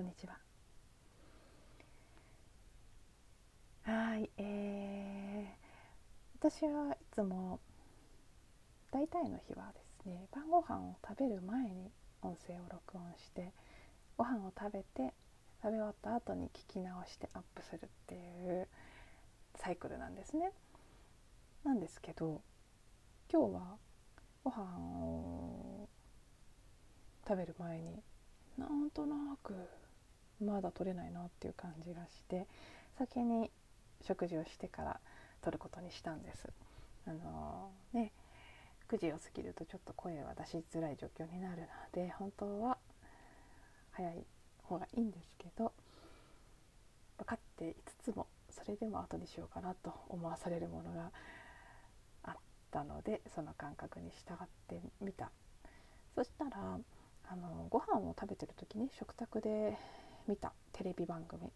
こんにちははいえー、私はいつも大体の日はですね晩ご飯を食べる前に音声を録音してご飯を食べて食べ終わった後に聞き直してアップするっていうサイクルなんですね。なんですけど今日はご飯を食べる前になんとなくまだ取れないなっていう感じがして先に食事をしてから取ることにしたんです。あのー、ね9時を過ぎるとちょっと声は出しづらい状況になるので本当は早い方がいいんですけど分かっていつつもそれでも後にしようかなと思わされるものがあったのでその感覚に従ってみたそしたらあのご飯を食べてる時に食卓で見たテレビ番組。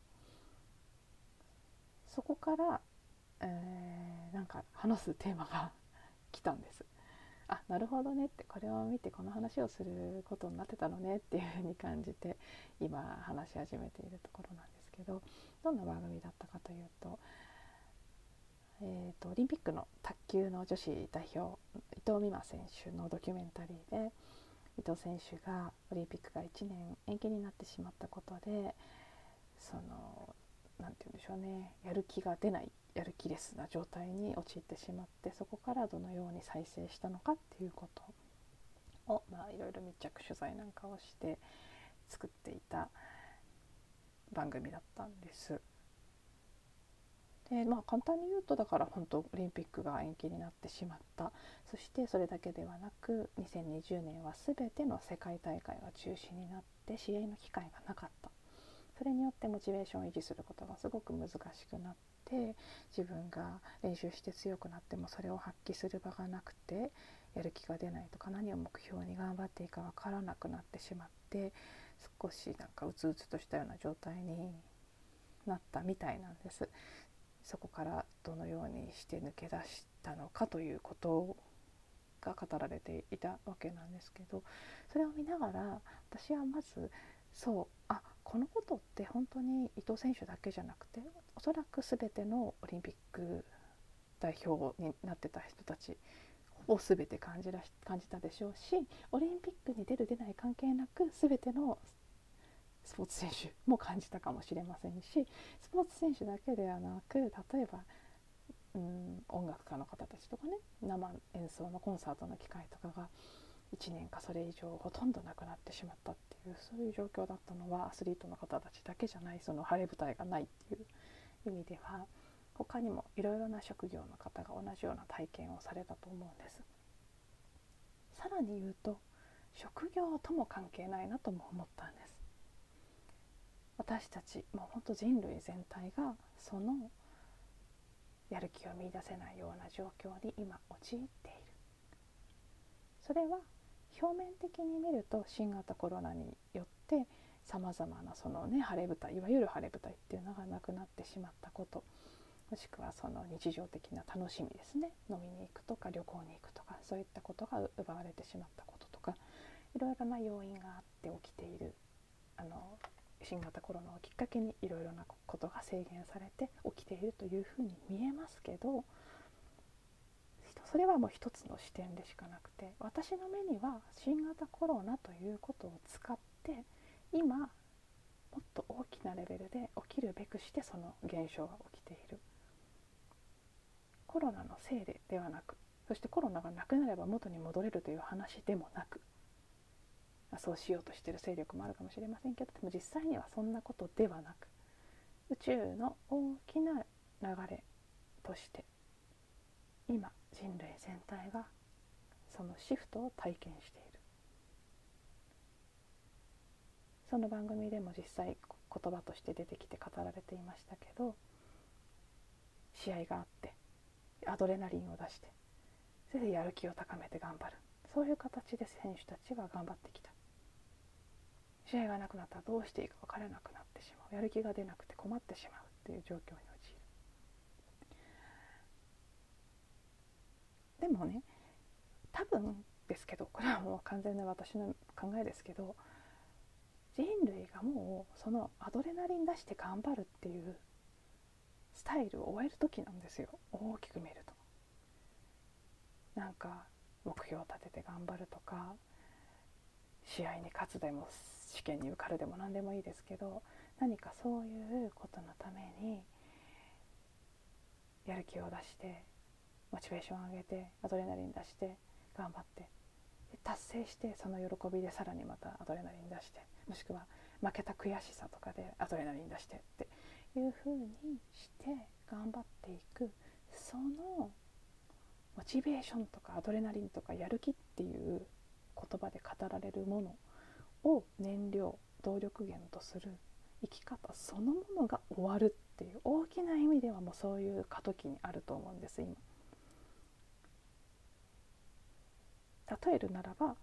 そこから、えー、なんか話すテーマが 来たんです。あなるほどね。ってこれを見てこの話をすることになってたのね。っていうふうに感じて今話し始めているところなんですけどどんな番組だったかというと,、えーと、オリンピックの卓球の女子代表伊藤美誠選手のドキュメンタリーで伊藤選手がオリンピックが1年延期になってしまったことでその何て言うんでしょうねやる気が出ないやる気レスな状態に陥ってしまってそこからどのように再生したのかっていうことを、まあ、いろいろ密着取材なんかをして作っていた番組だったんです。でまあ簡単に言うとだから本当オリンピックが延期になってしまったそしてそれだけではなく2020年は全ての世界大会が中止になって試合の機会がなかったそれによってモチベーションを維持することがすごく難しくなって自分が練習して強くなってもそれを発揮する場がなくてやる気が出ないとか何を目標に頑張っていいか分からなくなってしまって少しなんかうつうつとしたような状態になったみたいなんです。そこからどのようにして抜け出したのかということが語られていたわけなんですけどそれを見ながら私はまずそうあこのことって本当に伊藤選手だけじゃなくておそらく全てのオリンピック代表になってた人たちを全て感じら感じたでしょうしオリンピックに出る出ない関係なく全てのスポーツ選手も感じたかもしれませんしスポーツ選手だけではなく例えばうん音楽家の方たちとかね生演奏のコンサートの機会とかが1年かそれ以上ほとんどなくなってしまったっていうそういう状況だったのはアスリートの方たちだけじゃないその晴れ舞台がないっていう意味では他にもいろいろな職業の方が同じような体験をされたと思うんです。さらに言うと職業とも関係ないなとも思ったんです。私たちもうほんと人類全体がそのやる気を見いだせないような状況に今陥っている。それは表面的に見ると新型コロナによってさまざまなそのね晴れ舞台いわゆる晴れ舞台っていうのがなくなってしまったこともしくはその日常的な楽しみですね。飲みに行くとか旅行に行くとかそういったことが奪われてしまったこととかいろいろな要因があって起きているあの新型コロナをきっかけにいろいろなことが制限されて起きているというふうに見えますけどそれはもう一つの視点でしかなくて私の目には新型コロナということを使って今もっと大きなレベルで起きるべくしてその現象が起きている。コロナのせいでではなくそしてコロナがなくなれば元に戻れるという話でもなくそうしようとしてる勢力もあるかもしれませんけどでも実際にはそんなことではなく宇宙の大きな流れとして今人類全体がそのシフトを体験している。その番組でも実際言葉として出てきて語られていましたけど試合があってアドレナリンを出してそれでやる気を高めて頑張る。そういう形で選手たちが頑張ってきた。試合がなくなったらどうしていいか分からなくなってしまう。やる気が出なくて困ってしまうっていう状況に陥る。でもね多分ですけどこれはもう完全な私の考えですけど人類がもうそのアドレナリン出して頑張るっていうスタイルを終える時なんですよ。大きく見ると。なんか目標を立てて頑張るとか試合に勝つでも試験に受かるでも何でもいいですけど何かそういうことのためにやる気を出してモチベーションを上げてアドレナリン出して頑張って達成してその喜びでさらにまたアドレナリン出してもしくは負けた悔しさとかでアドレナリン出してっていう風にして頑張っていく。そのモチベーションとかアドレナリンとかやる気っていう言葉で語られるものを燃料動力源とする生き方そのものが終わるっていう大きな意味ではもうそういう過渡期にあると思うんです今。例えるならば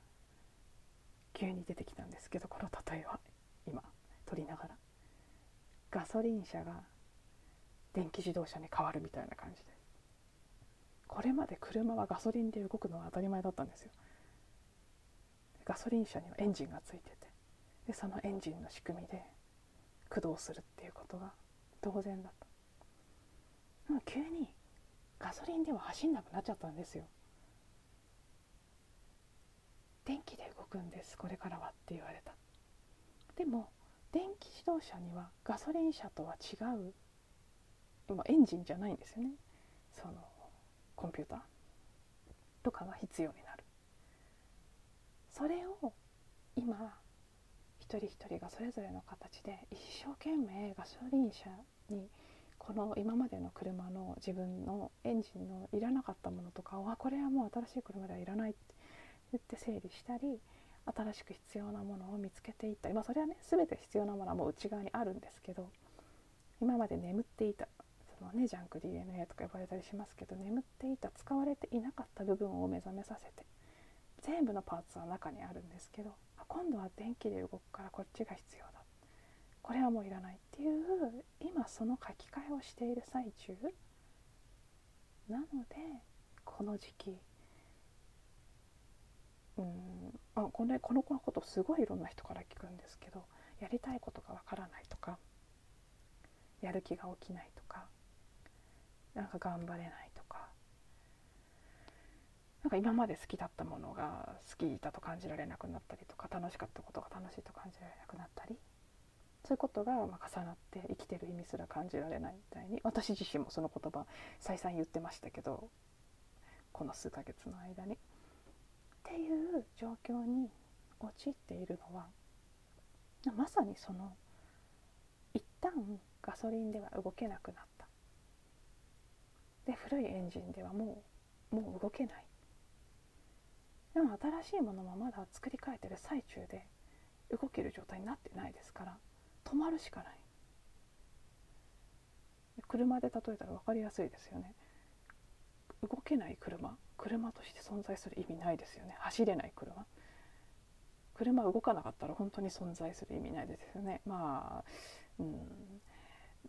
急に出てきたんですけどこの例えは今取りながら。ガソリン車が電気自動車に変わるみたいな感じで。これまで車はガソリンで動くのは当たり前だったんですよ。ガソリン車にはエンジンがついててでそのエンジンの仕組みで駆動するっていうことが当然だった。でも急にガソリンでは走んなくなっちゃったんですよ。電気で動くんですこれからはって言われた。でも電気自動車にはガソリン車とは違う今エンジンじゃないんですよね。そのコンピューターとかが必要になる。それを今一人一人がそれぞれの形で一生懸命ガソリン車にこの今までの車の自分のエンジンのいらなかったものとかをこれはもう新しい車ではいらないって言って整理したり新しく必要なものを見つけていったり、まあ、それはね全て必要なものはもう内側にあるんですけど今まで眠っていたその、ね、ジャンク DNA とか呼ばれたりしますけど眠っていた使われていなかった部分を目覚めさせて全部のパーツは中にあるんですけど今度は電気で動くからこっちが必要だ。これはもういらないっていう今その書き換えをしている最中。なのでこの時期うんあこれこの子のことすごいいろんな人から聞くんですけどやりたいことがわからないとかやる気が起きないとかなんか頑張れないなんか今まで好きだったものが好きだと感じられなくなったりとか楽しかったことが楽しいと感じられなくなったりそういうことがま重なって生きてる意味すら感じられないみたいに私自身もその言葉再三言ってましたけどこの数ヶ月の間に。っていう状況に陥っているのはまさにその一旦ガソリンでは動けなくなったで古いエンジンではもうもう動けないでも新しいものもまだ作り変えてる最中で動ける状態になってないですから止まるしかない。車で例えたら分かりやすいですよね。動けない車車として存在する意味ないですよね。走れない車。車動かなかったら本当に存在する意味ないですよね。まあ、うん、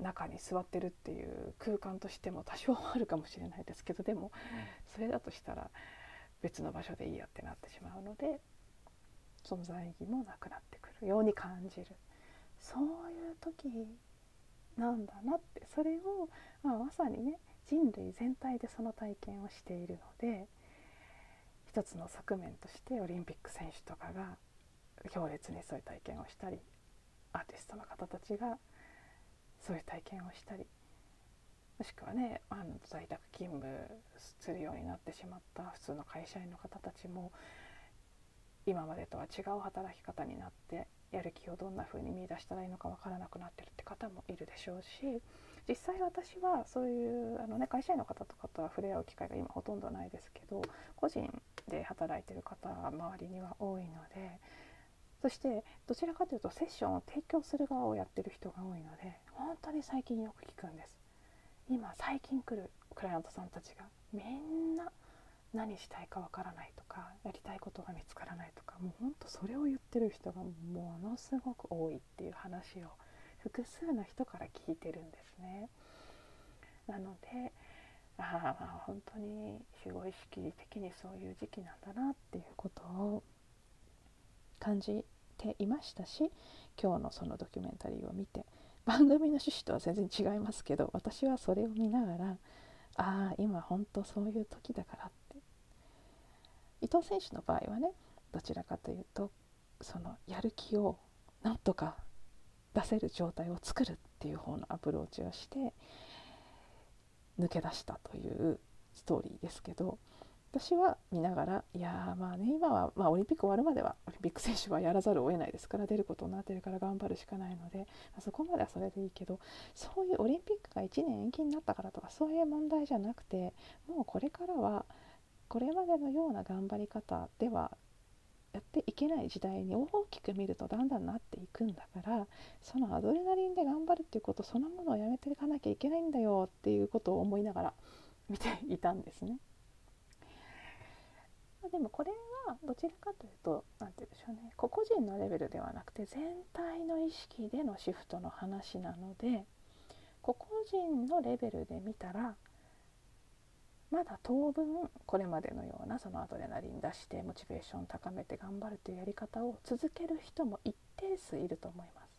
中に座ってるっていう空間としても多少あるかもしれないですけどでもそれだとしたら別の場所でいいやってなってしまうので存在意義もなくなってくるように感じる。そういう時なんだなってそれを、まあ、まさにね人類全体でその体験をしているので一つの側面としてオリンピック選手とかが強烈にそういう体験をしたりアーティストの方たちがそういう体験をしたりもしくはねあの在宅勤務するようになってしまった普通の会社員の方たちも今までとは違う働き方になってやる気をどんな風に見出したらいいのか分からなくなってるって方もいるでしょうし実際私はそういうあの、ね、会社員の方とかとは触れ合う機会が今ほとんどないですけど個人で働いてる方は周りには多いのでそしてどちらかというとセッションを提供する側をやってる人が多いので本当に最近よく聞くんです。今最近来るクライアントさんたちがみんな何したいかわからないとかやりたいことが見つからないとかもうほんとそれを言ってる人がものすごく多いっていう話を複数の人から聞いてるんですね。なのでああまあ本当に守護意識的にそういう時期なんだなっていうことを感じていましたし今日のそのドキュメンタリーを見て番組の趣旨とは全然違いますけど私はそれを見ながらああ今本当そういう時だからって。伊藤選手の場合はねどちらかというとそのやる気をなんとか出せる状態を作るっていう方のアプローチをして抜け出したというストーリーですけど私は見ながらいやまあね今は、まあ、オリンピック終わるまではオリンピック選手はやらざるを得ないですから出ることになってるから頑張るしかないので、まあ、そこまではそれでいいけどそういうオリンピックが1年延期になったからとかそういう問題じゃなくてもうこれからはこれまでのような頑張り方ではやっていけない時代に大きく見るとだんだんなっていくんだからそのアドレナリンで頑張るっていうことそのものをやめていかなきゃいけないんだよっていうことを思いながら見ていたんですね。でもこれはどちらかというと何て言うんでしょうね個々人のレベルではなくて全体の意識でのシフトの話なので個々人のレベルで見たらまだ当分これまでのようなそのアドレナリン出してモチベーション高めて頑張るというやり方を続ける人も一定数いると思います。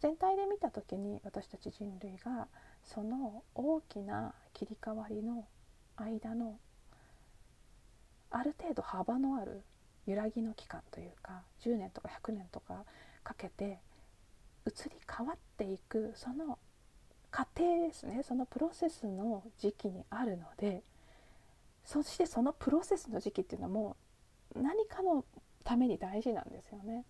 全体で見た時に私たち人類がその大きな切り替わりの間のある程度幅のある揺らぎの期間というか10年とか100年とかかけて移り変わっていくその過程ですねそのプロセスの時期にあるのでそしてそのプロセスの時期っていうのも何かのために大事なんですよね。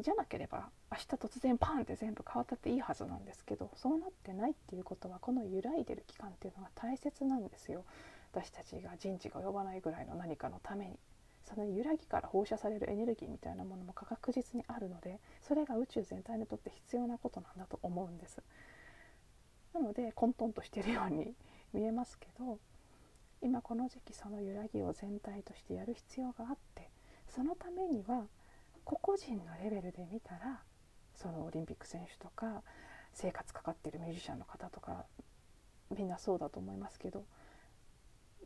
じゃなければ明日突然パンって全部変わったっていいはずなんですけどそうなってないっていうことはこの揺らいでる期間っていうのが大切なんですよ。私たちが人知が及ばないぐらいの何かのためにその揺らぎから放射されるエネルギーみたいなものも確実にあるのでそれが宇宙全体にとって必要なことなんだと思うんです。なので混沌としてるように見えますけど今この時期その揺らぎを全体としてやる必要があってそのためには個々人のレベルで見たらそのオリンピック選手とか生活かかってるミュージシャンの方とかみんなそうだと思いますけど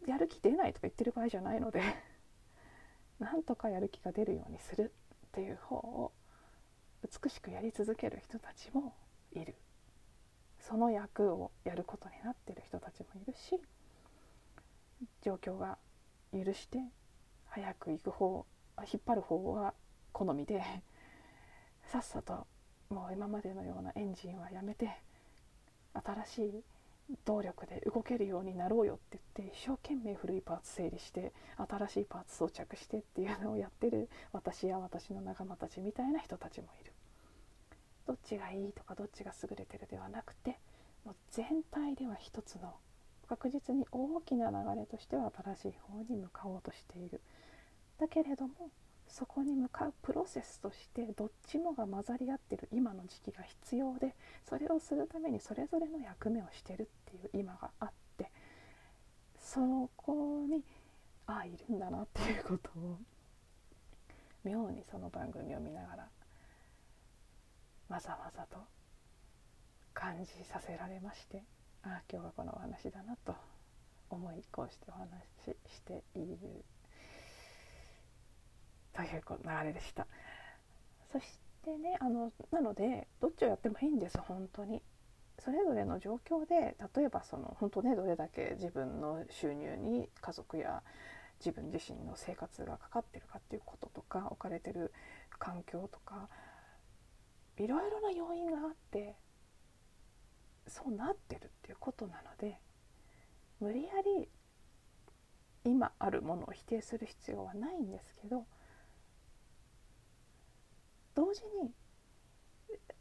やる気出ないとか言ってる場合じゃないので なんとかやる気が出るようにするっていう方を美しくやり続ける人たちもいる。その役をやることになってる人たちもいるし状況が許して早く行く方引っ張る方は好みでさっさともう今までのようなエンジンはやめて新しい動力で動けるようになろうよって言って一生懸命古いパーツ整理して新しいパーツ装着してっていうのをやってる私や私の仲間たちみたいな人たちもいる。どっちがいいとかどっちが優れてるではなくてもう全体では一つの確実に大きな流れとしては新しい方に向かおうとしている。だけれどもそこに向かうプロセスとしてどっちもが混ざり合ってる今の時期が必要でそれをするためにそれぞれの役目をしてるっていう今があってそこにああいるんだなっていうことを妙にその番組を見ながらまざまざと感じさせられましてああ今日はこのお話だなと思いこうしてお話ししているという流れでした。そしてねあのなのでどっちをやってもいいんです本当に。それぞれの状況で例えばその本当ねどれだけ自分の収入に家族や自分自身の生活がかかってるかっていうこととか置かれてる環境とかいろいろな要因があってそうなってるっていうことなので無理やり今あるものを否定する必要はないんですけど同時に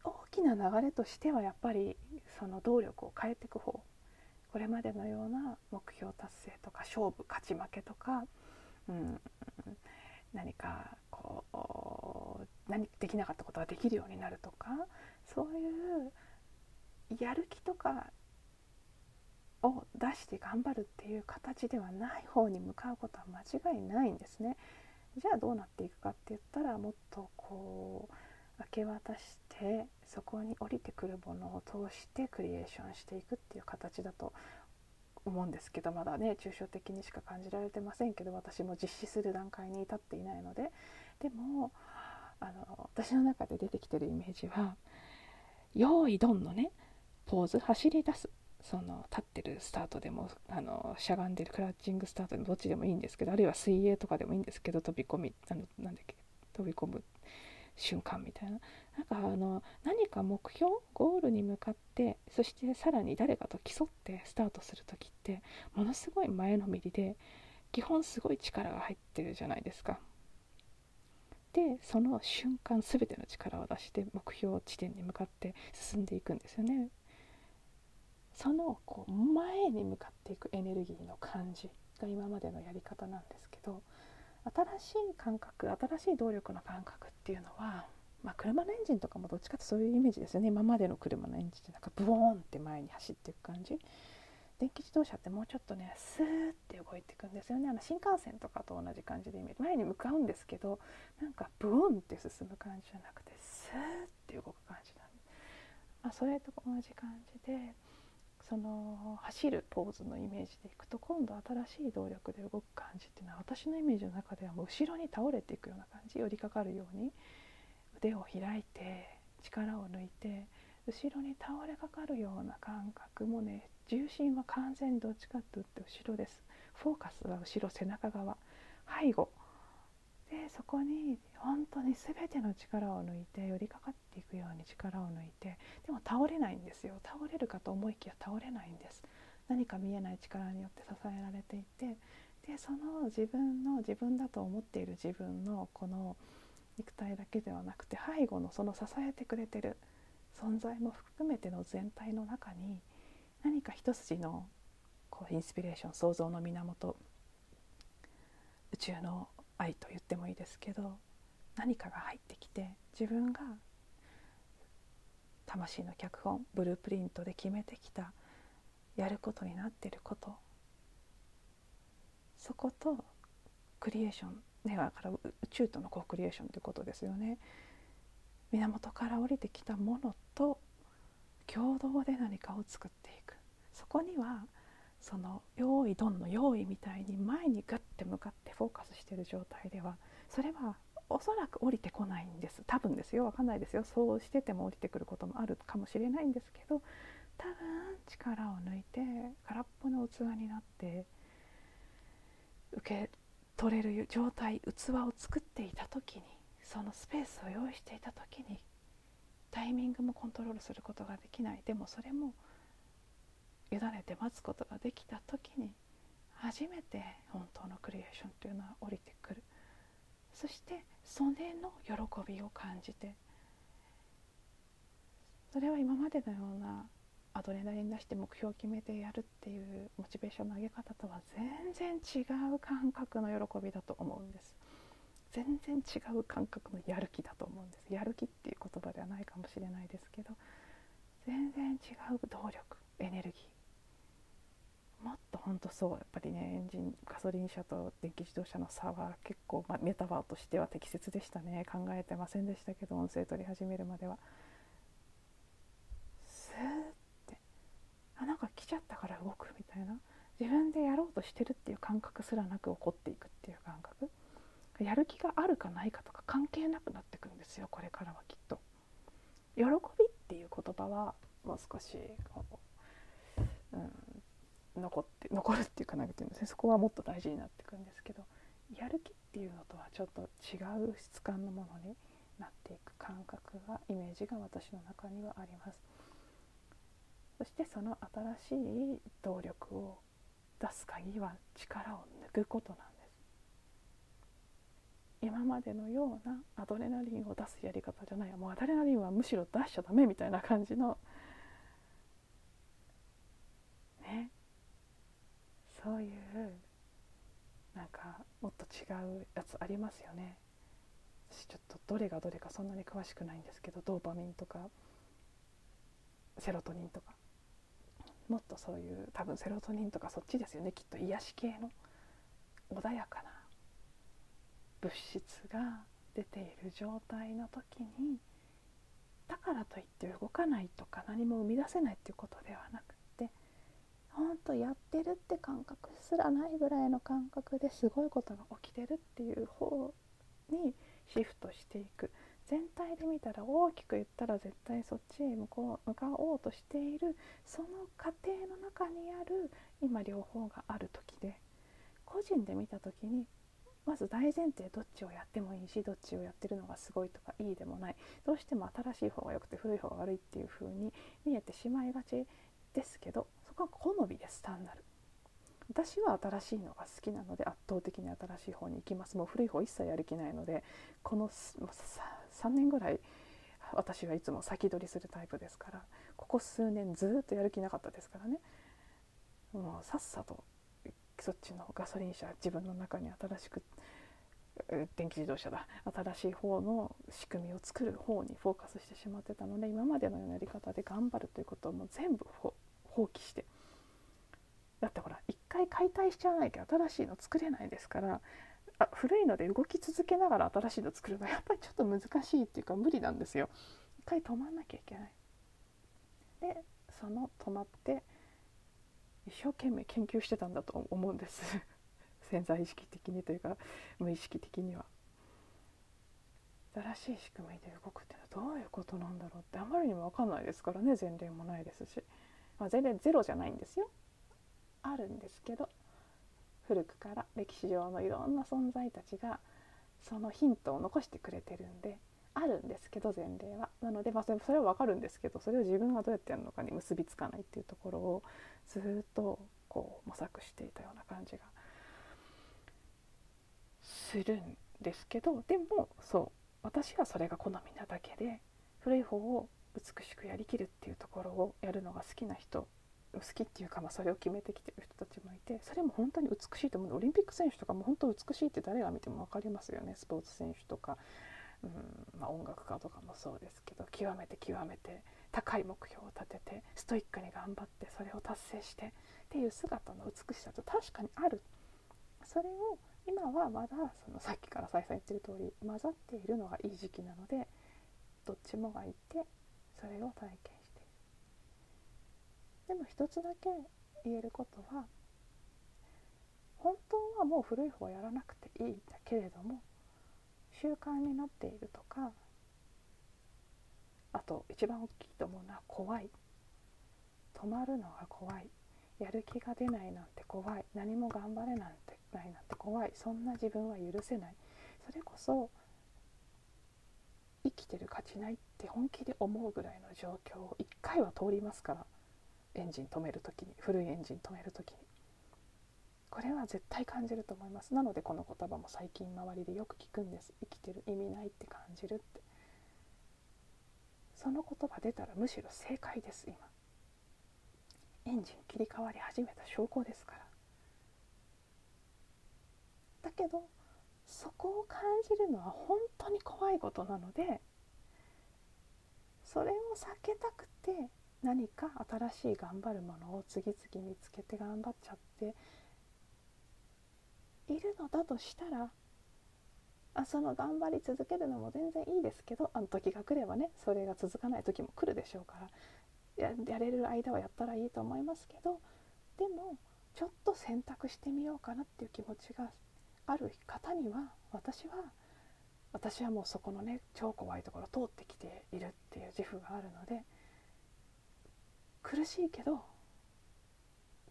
大きな流れとしてはやっぱりその動力を変えていく方これまでのような目標達成とか勝負勝ち負けとか、うん、何かこう何できなかったことができるようになるとかそういうやる気とかを出して頑張るっていう形ではない方に向かうことは間違いないんですね。じゃあどうなっていくかって言ったらもっとこう明け渡してそこに降りてくるものを通してクリエーションしていくっていう形だと思うんですけどまだね抽象的にしか感じられてませんけど私も実施する段階に至っていないので。でもあの私の中で出てきてるイメージは「用意ドン」のねポーズ走り出す。その立ってるスタートでもあのしゃがんでるクラッチングスタートでもどっちでもいいんですけどあるいは水泳とかでもいいんですけど飛び込みあのなんだっけ飛び込む瞬間みたいななんかあの何か目標ゴールに向かってそしてさらに誰かと競ってスタートする時ってものすごい前のめりで基本すごい力が入ってるじゃないですか。でその瞬間全ての力を出して目標地点に向かって進んでいくんですよね。そのこう前に向かっていくエネルギーの感じが今までのやり方なんですけど新しい感覚新しい動力の感覚っていうのは、まあ、車のエンジンとかもどっちかってそういうイメージですよね。今までの車のエンジンってなんかブオーンって前に走っていく感じ。電気自動車ってもうちょっとねスーって動いていくんですよね。あの新幹線とかと同じ感じでイメージ。前に向かうんですけどなんかブオンって進む感じじゃなくてスーって動く感じなんで、まあ、それと同じ感じでその走るポーズのイメージでいくと今度新しい動力で動く感じっていうのは私のイメージの中ではもう後ろに倒れていくような感じ寄りかかるように腕を開いて力を抜いて後ろに倒れかかるような感覚もね重心は完全にどっちかっていって後ろです。フォーカスは後ろ背中側。背後。でそこに本当に全ての力を抜いて寄りかかってように力を抜いてでも倒れないんですよ。倒れるかと思いきや倒れないんです。何か見えない力によって支えられていてでその自分の自分だと思っている自分のこの肉体だけではなくて背後のその支えてくれてる存在も含めての全体の中に何か一筋のこうインスピレーション想像の源宇宙の愛と言ってもいいですけど何かが入ってきて自分が魂の脚本ブループリントで決めてきたやることになってること。そことクリエーションねだから宇宙とのコークリエーションということですよね。源から降りてきたものと共同で何かを作っていく。そこにはその用意ドンの用意みたいに前にガッて向かってフォーカスしてる状態ではそれはおそらく降りてこないんです。多分ですよ。分かんないですよ。そうしてても降りてくることもあるかもしれないんですけど多分力を抜いて空っぽの器になって受け取れる状態器を作っていた時にそのスペースを用意していた時にタイミングもコントロールすることができない。でもそれも委ねて待つことができた時に初めて本当のクリエーションというのは降りてくる。そしてそれの喜びを感じてそれは今までのようなアドレナリン出して目標を決めてやるっていうモチベーションの上げ方とは全然違う感覚の喜びだと思うんです。全然違う感覚のやる気だと思うんです。やる気っていう言葉ではないかもしれないですけど全然違う動力エネルギーもっと本当そう。やっぱりねエンジンガソリン車と電気自動車の差は結構、まあ、メタバーとしては適切でしたね。考えてませんでしたけど音声取り始めるまでは。スーって。あなんか来ちゃったから動くみたいな。自分でやろうとしてるっていう感覚すらなく起こっていくっていう感覚。やる気があるかないかとか関係なくなってくるんですよこれからはきっと。喜びっていう言葉はもう少しこう、うん、残って 残るっていうかなていうんですねそこはもっと大事になってくんですけどやる気っていうのとはちょっと違う質感のものになっていく感覚がイメージが私の中にはあります。そしてその新しい動力を出す鍵は力を抜くことなんです。今までのようなアドレナリンを出すやり方じゃない。もうアドレナリンはむしろ出しちゃダメみたいな感じのねそういうなんかもっと違うやつありますよね。私ちょっとどれがどれかそんなに詳しくないんですけどドーパミンとかセロトニンとか。もっとそういう多分セロトニンとかそっちですよね。きっと癒し系の穏やかな物質が出ている状態の時にだからといって動かないとか何も生み出せないっていうことではなくとやってるって感覚すらないぐらいの感覚ですごいことが起きてるっていう方にシフトしていく全体で見たら大きく言ったら絶対そっちへ向こう向かおうとしているその過程の中にある今両方がある時で個人で見た時にまず大前提どっちをやってもいいしどっちをやってるのがすごいとかいいでもない。どうしても新しい方が良くて古い方が悪いっていう風に見えてしまいがちですけどそこは好みです単なる私は新しいのが好きなので圧倒的に新しい方に行きます。もう古い方一切やる気ないのでこの3年ぐらい私はいつも先取りするタイプですからここ数年ずっとやる気なかったですからね。もうさっさとそっちのガソリン車自分の中に新しく電気自動車だ新しい方の仕組みを作る方にフォーカスしてしまってたので今までのようなやり方で頑張るということも全部放棄して。だってほら一回解体しちゃわないけど新しいの作れないですからあ古いので動き続けながら新しいの作るのはやっぱりちょっと難しいっていうか無理なんですよ。一回止まんなきゃいけない。でその止まって一生懸命研究してたんだと思うんです。潜在意識的にというか無意識的には。新しい仕組みで動くっていうのはどういうことなんだろうってあまりにも分かんないですからね前例もないですし、まあ、前例ゼロじゃないんですよ。あるんですけど古くから歴史上のいろんな存在たちがそのヒントを残してくれてるんであるんですけど前例は。なので、まあ、それは分かるんですけどそれを自分がどうやってやるのかに結びつかないっていうところをずっとこう模索していたような感じがするんですけどでもそう私はそれが好みなだけで古い方を美しくやりきるっていうところをやるのが好きな人好きっていうか、まあ、それを決めてきてる人たちもいてそれも本当に美しいと思う。オリンピック選手とかも本当美しいって誰が見ても分かりますよねスポーツ選手とか、うんまあ、音楽家とかもそうですけど極めて極めて高い目標を立ててストイックに頑張ってそれを達成してっていう姿の美しさと確かにあるそれを今はまだそのさっきから再三言ってる通り混ざっているのがいい時期なのでどっちもがいてそれを体験している。でも一つだけ言えることは本当はもう古い方やらなくていいんだけれども習慣になっているとかあと一番大きいと思うのは怖い。止まるのが怖い。やる気が出ないなんて怖い。何も頑張れなんてないなんて怖い。そんな自分は許せない。それこそ生きてる価値ないって本気で思うぐらいの状況を1回は通りますから。エンジン止める時に古いエンジン止める時に。これは絶対感じると思います。なのでこの言葉も最近周りでよく聞くんです。生きてる意味ないって感じるって。その言葉出たらむしろ正解です今。エンジン切り替わり始めた証拠ですから。だけどそこを感じるのは本当に怖いことなのでそれを避けたくて何か新しい頑張るものを次々見つけて頑張っちゃっているのだとしたらあその頑張り続けるのも全然いいですけどあの時が来ればねそれが続かない時も来るでしょうからややれる間はやったらいいと思いますけどでもちょっと選択してみようかなっていう気持ちがある方には私は私はもうそこのね超怖いところ通ってきているっていう自負があるので苦しいけど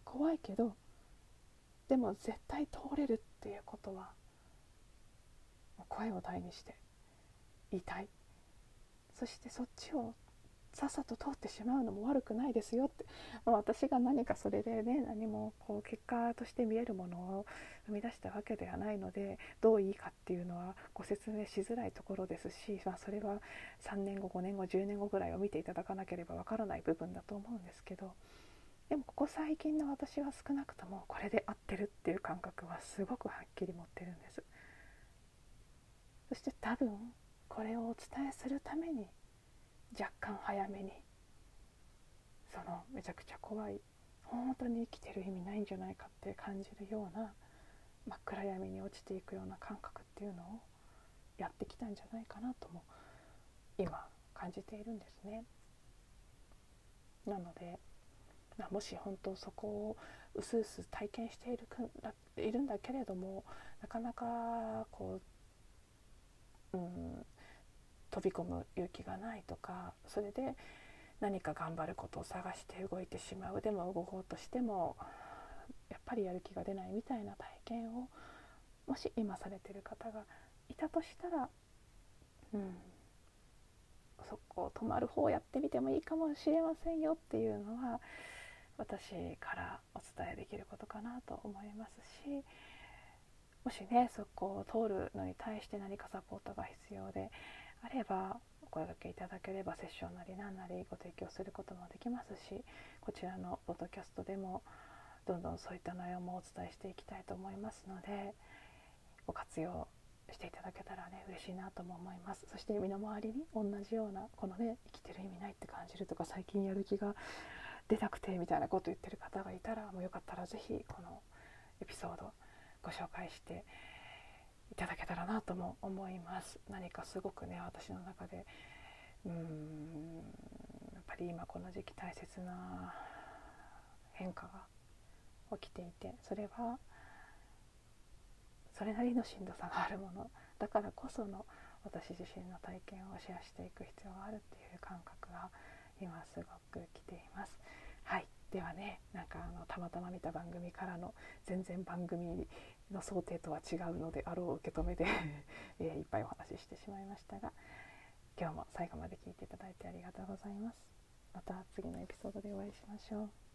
怖いけどでも絶対通れるっていうことは声を大にして言いたい。そしてそっちをさっさと通ってしまうのも悪くないですよって、まあ、私が何かそれでね何もこう結果として見えるものを生み出したわけではないのでどういいかっていうのはご説明しづらいところですし、まあ、それは3年後5年後10年後ぐらいを見ていただかなければわからない部分だと思うんですけど。でもここ最近の私は少なくともこれで合ってるっていう感覚はすごくはっきり持ってるんです。そして多分これをお伝えするために若干早めにそのめちゃくちゃ怖い本当に生きてる意味ないんじゃないかって感じるような真っ暗闇に落ちていくような感覚っていうのをやってきたんじゃないかなとも今感じているんですね。なので、まあ、もし本当そこをうすうす体験しているくだいるんだけれどもなかなかこう、うん、飛び込む勇気がないとかそれで何か頑張ることを探して動いてしまう。でも動こうとしてもやっぱりやる気が出ないみたいな体験をもし今されてる方がいたとしたら、うん、そこを止まる方をやってみてもいいかもしれませんよっていうのは私からお伝えできることかなと思いますしもしねそこを通るのに対して何かサポートが必要であればお声がけいただければセッションなり何なりご提供することもできますしこちらのポッドキャストでもどんどんそういった内容もお伝えしていきたいと思いますのでご活用していただけたらね嬉しいなとも思います。そして身の回りに同じようなこのね生きてる意味ないって感じるとか最近やる気が出なくてみたいなこと言ってる方がいたらもうよかったら是非このエピソードご紹介していただけたらなとも思います。何かすごくね私の中でうーんやっぱり今この時期大切な変化が起きていてそれはそれなりのしんどさがあるもの。だからこその私自身の体験をシェアしていく必要があるっていう感覚が今すごく来ています。はい。ではねなんかあのたまたま見た番組からの全然番組の想定とは違うのであろう受け止めで えー、いっぱいお話ししてしまいましたが今日も最後まで聞いていただいてありがとうございます。また次のエピソードでお会いしましょう。